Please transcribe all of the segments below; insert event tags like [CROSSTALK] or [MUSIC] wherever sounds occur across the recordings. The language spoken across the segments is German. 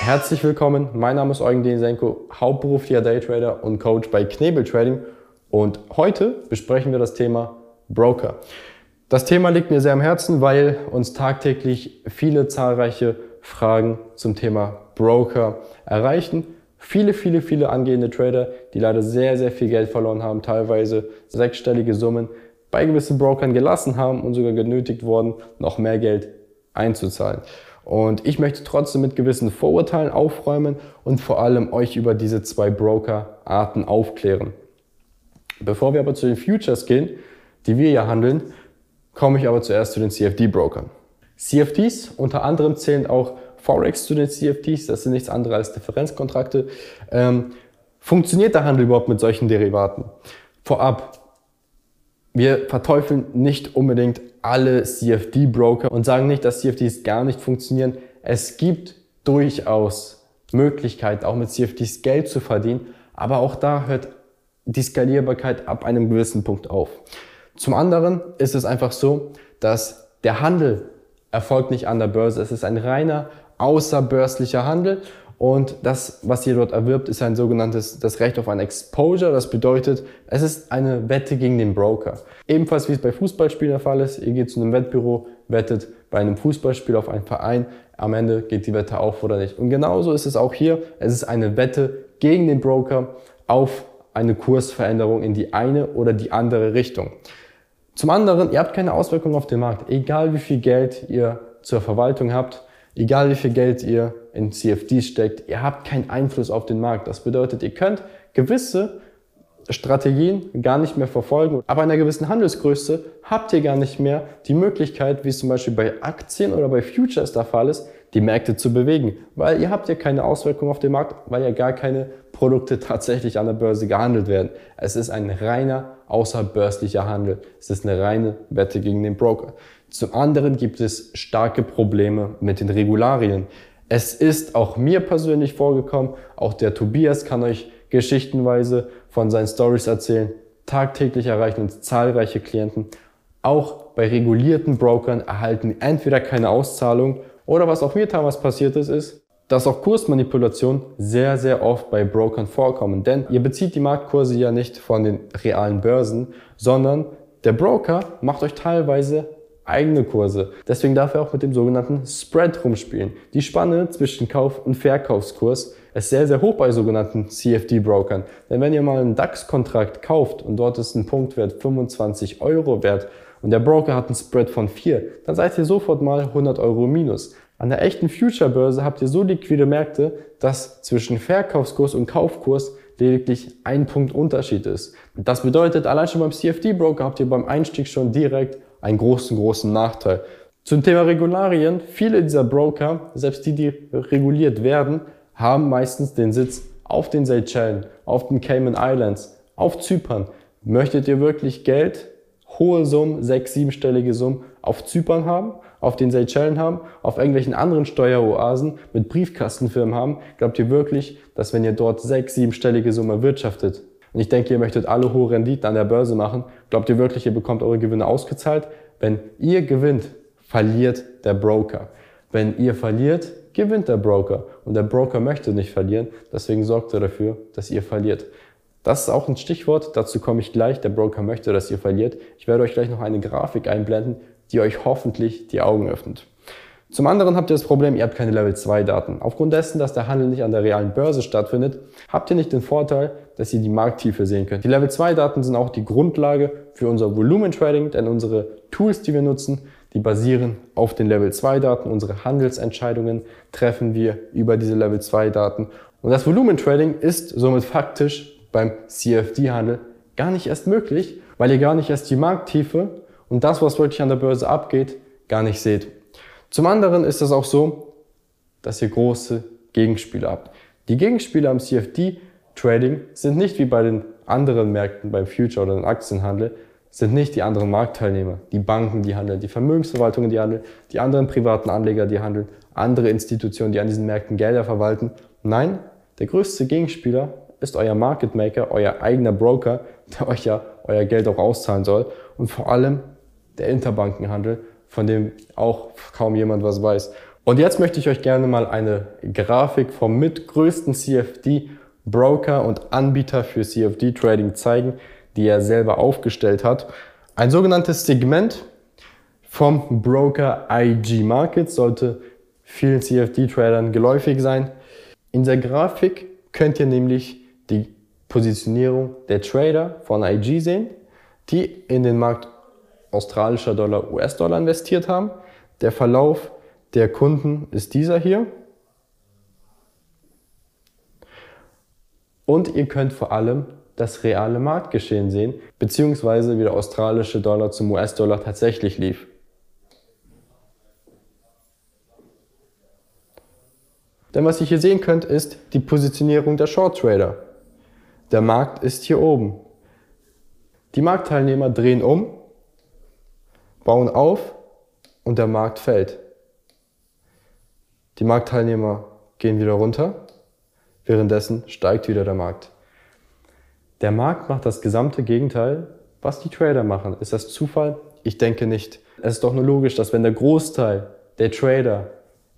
Herzlich willkommen, mein Name ist Eugen Denisenko, hauptberuflicher Daytrader und Coach bei Knebel Trading. Und heute besprechen wir das Thema Broker. Das Thema liegt mir sehr am Herzen, weil uns tagtäglich viele zahlreiche Fragen zum Thema Broker erreichen. Viele, viele, viele angehende Trader, die leider sehr, sehr viel Geld verloren haben, teilweise sechsstellige Summen bei gewissen Brokern gelassen haben und sogar genötigt worden, noch mehr Geld einzuzahlen. Und ich möchte trotzdem mit gewissen Vorurteilen aufräumen und vor allem euch über diese zwei Broker-Arten aufklären. Bevor wir aber zu den Futures gehen, die wir ja handeln, komme ich aber zuerst zu den CFD-Brokern. CFDs, unter anderem zählen auch Forex zu den CFDs, das sind nichts anderes als Differenzkontrakte. Ähm, funktioniert der Handel überhaupt mit solchen Derivaten? Vorab, wir verteufeln nicht unbedingt alle CFD-Broker und sagen nicht, dass CFDs gar nicht funktionieren. Es gibt durchaus Möglichkeiten, auch mit CFDs Geld zu verdienen, aber auch da hört die Skalierbarkeit ab einem gewissen Punkt auf. Zum anderen ist es einfach so, dass der Handel erfolgt nicht an der Börse. Es ist ein reiner außerbörslicher Handel und das, was ihr dort erwirbt, ist ein sogenanntes das Recht auf ein Exposure. Das bedeutet, es ist eine Wette gegen den Broker. Ebenfalls wie es bei Fußballspielen der Fall ist. Ihr geht zu einem Wettbüro, wettet bei einem Fußballspiel auf einen Verein. Am Ende geht die Wette auf oder nicht. Und genauso ist es auch hier. Es ist eine Wette gegen den Broker auf eine Kursveränderung in die eine oder die andere Richtung. Zum anderen, ihr habt keine Auswirkungen auf den Markt. Egal wie viel Geld ihr zur Verwaltung habt, egal wie viel Geld ihr in CFDs steckt, ihr habt keinen Einfluss auf den Markt. Das bedeutet, ihr könnt gewisse Strategien gar nicht mehr verfolgen. Aber einer gewissen Handelsgröße habt ihr gar nicht mehr die Möglichkeit, wie es zum Beispiel bei Aktien oder bei Futures der Fall ist, die Märkte zu bewegen. Weil ihr habt ja keine Auswirkungen auf den Markt, weil ja gar keine Produkte [LAUGHS] tatsächlich an der Börse gehandelt werden. Es ist ein reiner außerbörslicher Handel. Es ist eine reine Wette gegen den Broker. Zum anderen gibt es starke Probleme mit den Regularien. Es ist auch mir persönlich vorgekommen, auch der Tobias kann euch geschichtenweise von seinen Stories erzählen. Tagtäglich erreichen uns zahlreiche Klienten. Auch bei regulierten Brokern erhalten entweder keine Auszahlung oder was auch mir damals passiert ist, ist, dass auch Kursmanipulationen sehr, sehr oft bei Brokern vorkommen. Denn ihr bezieht die Marktkurse ja nicht von den realen Börsen, sondern der Broker macht euch teilweise eigene Kurse. Deswegen darf er auch mit dem sogenannten Spread rumspielen. Die Spanne zwischen Kauf- und Verkaufskurs ist sehr, sehr hoch bei sogenannten CFD-Brokern. Denn wenn ihr mal einen DAX-Kontrakt kauft und dort ist ein Punktwert 25 Euro wert und der Broker hat einen Spread von 4, dann seid ihr sofort mal 100 Euro minus. An der echten Future-Börse habt ihr so liquide Märkte, dass zwischen Verkaufskurs und Kaufkurs lediglich ein Punkt Unterschied ist. Das bedeutet, allein schon beim CFD-Broker habt ihr beim Einstieg schon direkt einen großen, großen Nachteil. Zum Thema Regularien, viele dieser Broker, selbst die, die reguliert werden, haben meistens den Sitz auf den Seychellen, auf den Cayman Islands, auf Zypern. Möchtet ihr wirklich Geld, hohe Summen, sechs, siebenstellige Summen auf Zypern haben, auf den Seychellen haben, auf irgendwelchen anderen Steueroasen mit Briefkastenfirmen haben, glaubt ihr wirklich, dass wenn ihr dort sechs, siebenstellige Summen erwirtschaftet, und ich denke, ihr möchtet alle hohe Renditen an der Börse machen. Glaubt ihr wirklich, ihr bekommt eure Gewinne ausgezahlt? Wenn ihr gewinnt, verliert der Broker. Wenn ihr verliert, gewinnt der Broker. Und der Broker möchte nicht verlieren, deswegen sorgt er dafür, dass ihr verliert. Das ist auch ein Stichwort, dazu komme ich gleich. Der Broker möchte, dass ihr verliert. Ich werde euch gleich noch eine Grafik einblenden, die euch hoffentlich die Augen öffnet. Zum anderen habt ihr das Problem, ihr habt keine Level 2 Daten. Aufgrund dessen, dass der Handel nicht an der realen Börse stattfindet, habt ihr nicht den Vorteil, dass ihr die Markttiefe sehen könnt. Die Level 2 Daten sind auch die Grundlage für unser Volumen Trading, denn unsere Tools, die wir nutzen, die basieren auf den Level 2 Daten. Unsere Handelsentscheidungen treffen wir über diese Level 2 Daten. Und das Volumen Trading ist somit faktisch beim CFD-Handel gar nicht erst möglich, weil ihr gar nicht erst die Markttiefe und das, was wirklich an der Börse abgeht, gar nicht seht. Zum anderen ist es auch so, dass ihr große Gegenspieler habt. Die Gegenspieler am CFD-Trading sind nicht wie bei den anderen Märkten, beim Future oder dem Aktienhandel, sind nicht die anderen Marktteilnehmer, die Banken, die handeln, die Vermögensverwaltungen, die handeln, die anderen privaten Anleger, die handeln, andere Institutionen, die an diesen Märkten Gelder verwalten. Nein, Der größte Gegenspieler ist euer Market Maker, euer eigener Broker, der euch ja euer Geld auch auszahlen soll. Und vor allem der Interbankenhandel, von dem auch kaum jemand was weiß. Und jetzt möchte ich euch gerne mal eine Grafik vom mitgrößten CFD Broker und Anbieter für CFD Trading zeigen, die er selber aufgestellt hat. Ein sogenanntes Segment vom Broker IG Markets sollte vielen CFD-Tradern geläufig sein. In der Grafik könnt ihr nämlich die Positionierung der Trader von IG sehen, die in den Markt australischer Dollar, US-Dollar investiert haben. Der Verlauf der Kunden ist dieser hier. Und ihr könnt vor allem das reale Marktgeschehen sehen, beziehungsweise wie der australische Dollar zum US-Dollar tatsächlich lief. Denn was ihr hier sehen könnt, ist die Positionierung der Short Trader. Der Markt ist hier oben. Die Marktteilnehmer drehen um, bauen auf und der Markt fällt. Die Marktteilnehmer gehen wieder runter, währenddessen steigt wieder der Markt. Der Markt macht das gesamte Gegenteil, was die Trader machen. Ist das Zufall? Ich denke nicht. Es ist doch nur logisch, dass wenn der Großteil der Trader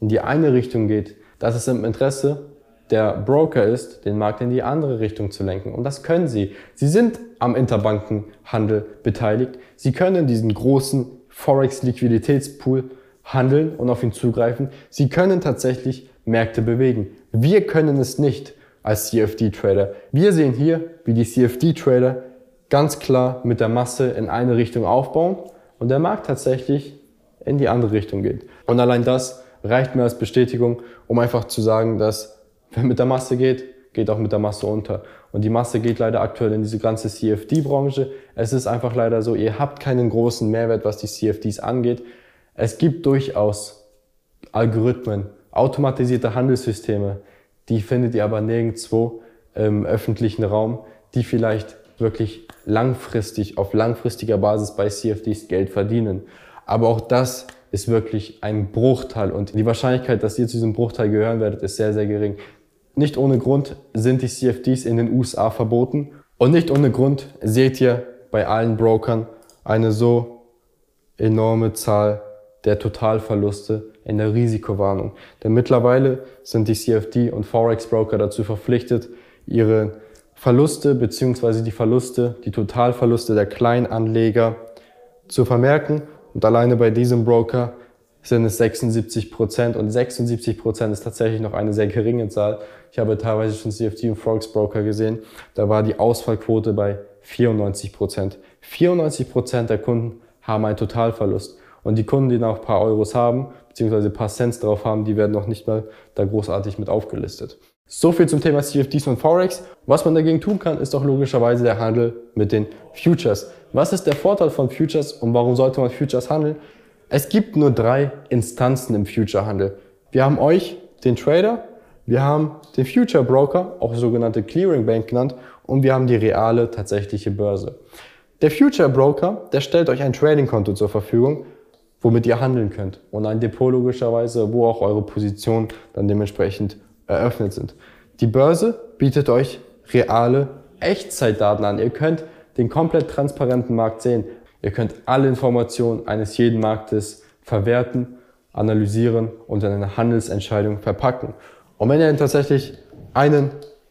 in die eine Richtung geht, dass es im Interesse der Broker ist, den Markt in die andere Richtung zu lenken. Und das können sie. Sie sind am Interbankenhandel beteiligt. Sie können diesen großen Forex-Liquiditätspool handeln und auf ihn zugreifen. Sie können tatsächlich Märkte bewegen. Wir können es nicht als CFD-Trader. Wir sehen hier, wie die CFD-Trader ganz klar mit der Masse in eine Richtung aufbauen und der Markt tatsächlich in die andere Richtung geht. Und allein das reicht mir als Bestätigung, um einfach zu sagen, dass wer mit der Masse geht, geht auch mit der Masse unter. Und die Masse geht leider aktuell in diese ganze CFD-Branche. Es ist einfach leider so, ihr habt keinen großen Mehrwert, was die CFDs angeht. Es gibt durchaus Algorithmen, automatisierte Handelssysteme, die findet ihr aber nirgendwo im öffentlichen Raum, die vielleicht wirklich langfristig, auf langfristiger Basis bei CFDs Geld verdienen. Aber auch das ist wirklich ein Bruchteil und die Wahrscheinlichkeit, dass ihr zu diesem Bruchteil gehören werdet, ist sehr, sehr gering. Nicht ohne Grund sind die CFDs in den USA verboten und nicht ohne Grund seht ihr bei allen Brokern eine so enorme Zahl der Totalverluste in der Risikowarnung. Denn mittlerweile sind die CFD und Forex Broker dazu verpflichtet, ihre Verluste beziehungsweise die Verluste, die Totalverluste der Kleinanleger zu vermerken und alleine bei diesem Broker sind es 76 Prozent und 76 Prozent ist tatsächlich noch eine sehr geringe Zahl. Ich habe teilweise schon CFD und Forex Broker gesehen. Da war die Ausfallquote bei 94 Prozent. 94 Prozent der Kunden haben einen Totalverlust. Und die Kunden, die noch ein paar Euros haben, beziehungsweise ein paar Cents drauf haben, die werden noch nicht mal da großartig mit aufgelistet. So viel zum Thema CFDs und Forex. Was man dagegen tun kann, ist doch logischerweise der Handel mit den Futures. Was ist der Vorteil von Futures und warum sollte man Futures handeln? Es gibt nur drei Instanzen im Future-Handel. Wir haben euch, den Trader, wir haben den Future Broker, auch sogenannte Clearing Bank genannt, und wir haben die reale, tatsächliche Börse. Der Future Broker, der stellt euch ein Trading-Konto zur Verfügung, womit ihr handeln könnt. Und ein Depot logischerweise, wo auch eure Positionen dann dementsprechend eröffnet sind. Die Börse bietet euch reale Echtzeitdaten an. Ihr könnt den komplett transparenten Markt sehen. Ihr könnt alle Informationen eines jeden Marktes verwerten, analysieren und in eine Handelsentscheidung verpacken. Und wenn ihr tatsächlich einen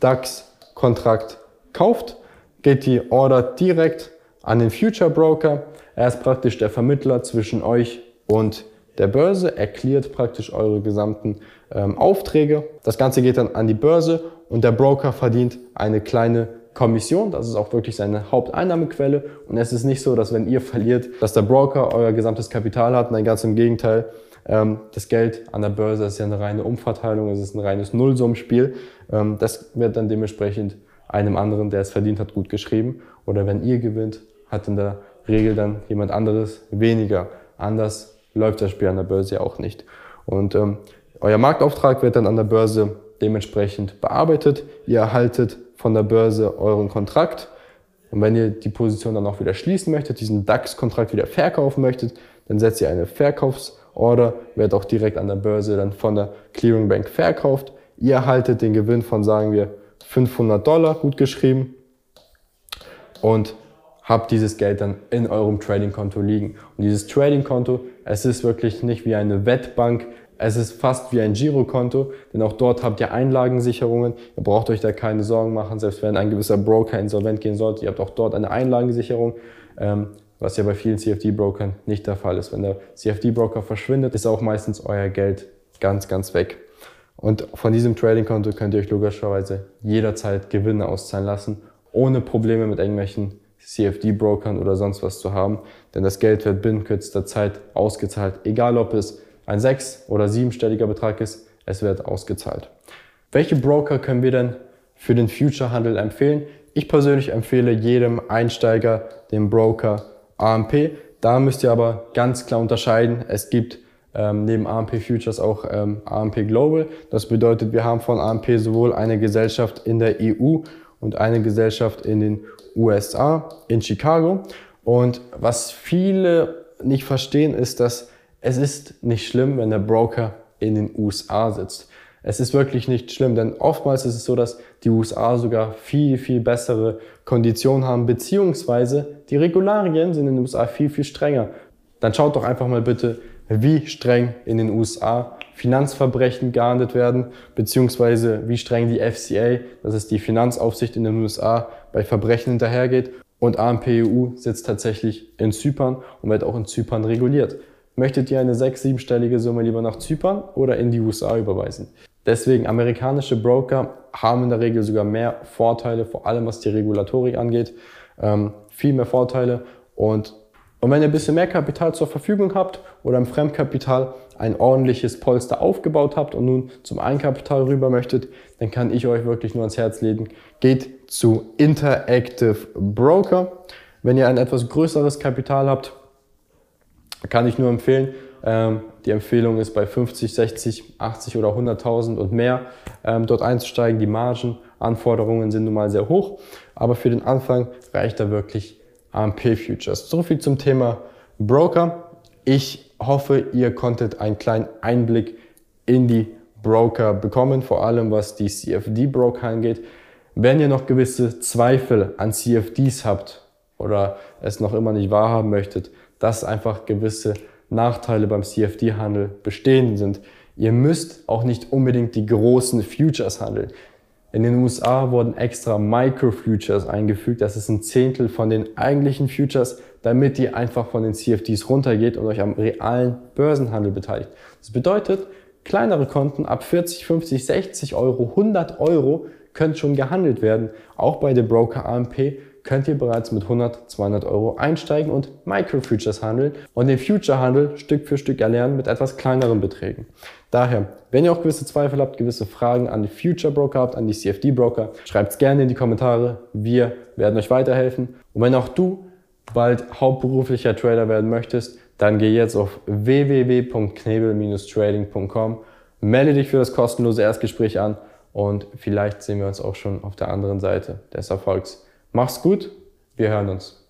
DAX-Kontrakt kauft, geht die Order direkt an den Future Broker. Er ist praktisch der Vermittler zwischen euch und der Börse, erklärt praktisch eure gesamten ähm, Aufträge. Das Ganze geht dann an die Börse und der Broker verdient eine kleine Kommission. Das ist auch wirklich seine Haupteinnahmequelle. Und es ist nicht so, dass wenn ihr verliert, dass der Broker euer gesamtes Kapital hat. Nein, ganz im Gegenteil. Ähm, das Geld an der Börse ist ja eine reine Umverteilung. Es ist ein reines Nullsummenspiel. Ähm, das wird dann dementsprechend einem anderen, der es verdient hat, gut geschrieben. Oder wenn ihr gewinnt, hat in der Regel dann jemand anderes weniger. Anders läuft das Spiel an der Börse ja auch nicht. Und ähm, euer Marktauftrag wird dann an der Börse dementsprechend bearbeitet. Ihr erhaltet von der Börse euren Kontrakt. Und wenn ihr die Position dann auch wieder schließen möchtet, diesen DAX-Kontrakt wieder verkaufen möchtet, dann setzt ihr eine Verkaufsorder, wird auch direkt an der Börse dann von der Clearing Bank verkauft. Ihr erhaltet den Gewinn von, sagen wir, 500 Dollar, gut geschrieben, und habt dieses Geld dann in eurem Trading-Konto liegen. Und dieses Trading-Konto, es ist wirklich nicht wie eine Wettbank, es ist fast wie ein Girokonto, denn auch dort habt ihr Einlagensicherungen. Ihr braucht euch da keine Sorgen machen, selbst wenn ein gewisser Broker insolvent gehen sollte. Ihr habt auch dort eine Einlagensicherung, ähm, was ja bei vielen CFD-Brokern nicht der Fall ist. Wenn der CFD-Broker verschwindet, ist auch meistens euer Geld ganz, ganz weg. Und von diesem Trading-Konto könnt ihr euch logischerweise jederzeit Gewinne auszahlen lassen, ohne Probleme mit irgendwelchen CFD-Brokern oder sonst was zu haben. Denn das Geld wird binnen kürzester Zeit ausgezahlt, egal ob es ein sechs- oder siebenstelliger Betrag ist, es wird ausgezahlt. Welche Broker können wir denn für den Future-Handel empfehlen? Ich persönlich empfehle jedem Einsteiger den Broker AMP. Da müsst ihr aber ganz klar unterscheiden. Es gibt ähm, neben AMP Futures auch ähm, AMP Global. Das bedeutet, wir haben von AMP sowohl eine Gesellschaft in der EU und eine Gesellschaft in den USA, in Chicago. Und was viele nicht verstehen, ist, dass es ist nicht schlimm, wenn der Broker in den USA sitzt. Es ist wirklich nicht schlimm, denn oftmals ist es so, dass die USA sogar viel, viel bessere Konditionen haben, beziehungsweise die Regularien sind in den USA viel, viel strenger. Dann schaut doch einfach mal bitte, wie streng in den USA Finanzverbrechen geahndet werden, beziehungsweise wie streng die FCA, das ist die Finanzaufsicht in den USA, bei Verbrechen hinterhergeht. Und AMPEU sitzt tatsächlich in Zypern und wird auch in Zypern reguliert. Möchtet ihr eine sechs-, siebenstellige Summe lieber nach Zypern oder in die USA überweisen? Deswegen, amerikanische Broker haben in der Regel sogar mehr Vorteile, vor allem was die Regulatorik angeht. Ähm, viel mehr Vorteile. Und, und wenn ihr ein bisschen mehr Kapital zur Verfügung habt oder im Fremdkapital ein ordentliches Polster aufgebaut habt und nun zum Eigenkapital rüber möchtet, dann kann ich euch wirklich nur ans Herz legen. Geht zu Interactive Broker. Wenn ihr ein etwas größeres Kapital habt, kann ich nur empfehlen. Ähm, die Empfehlung ist bei 50, 60, 80 oder 100.000 und mehr ähm, dort einzusteigen. Die Margenanforderungen sind nun mal sehr hoch, aber für den Anfang reicht da wirklich AMP Futures. So viel zum Thema Broker. Ich hoffe, ihr konntet einen kleinen Einblick in die Broker bekommen, vor allem was die CFD-Broker angeht. Wenn ihr noch gewisse Zweifel an CFDs habt oder es noch immer nicht wahrhaben möchtet, dass einfach gewisse Nachteile beim CFD-Handel bestehen sind. Ihr müsst auch nicht unbedingt die großen Futures handeln. In den USA wurden extra Micro-Futures eingefügt. Das ist ein Zehntel von den eigentlichen Futures, damit ihr einfach von den CFDs runtergeht und euch am realen Börsenhandel beteiligt. Das bedeutet, kleinere Konten ab 40, 50, 60 Euro, 100 Euro können schon gehandelt werden. Auch bei dem Broker AMP könnt ihr bereits mit 100, 200 Euro einsteigen und Micro-Futures handeln und den Future-Handel Stück für Stück erlernen mit etwas kleineren Beträgen. Daher, wenn ihr auch gewisse Zweifel habt, gewisse Fragen an die Future-Broker habt, an die CFD-Broker, schreibt es gerne in die Kommentare. Wir werden euch weiterhelfen. Und wenn auch du bald hauptberuflicher Trader werden möchtest, dann geh jetzt auf www.knebel-trading.com, melde dich für das kostenlose Erstgespräch an und vielleicht sehen wir uns auch schon auf der anderen Seite des Erfolgs. Mach's gut, wir hören uns.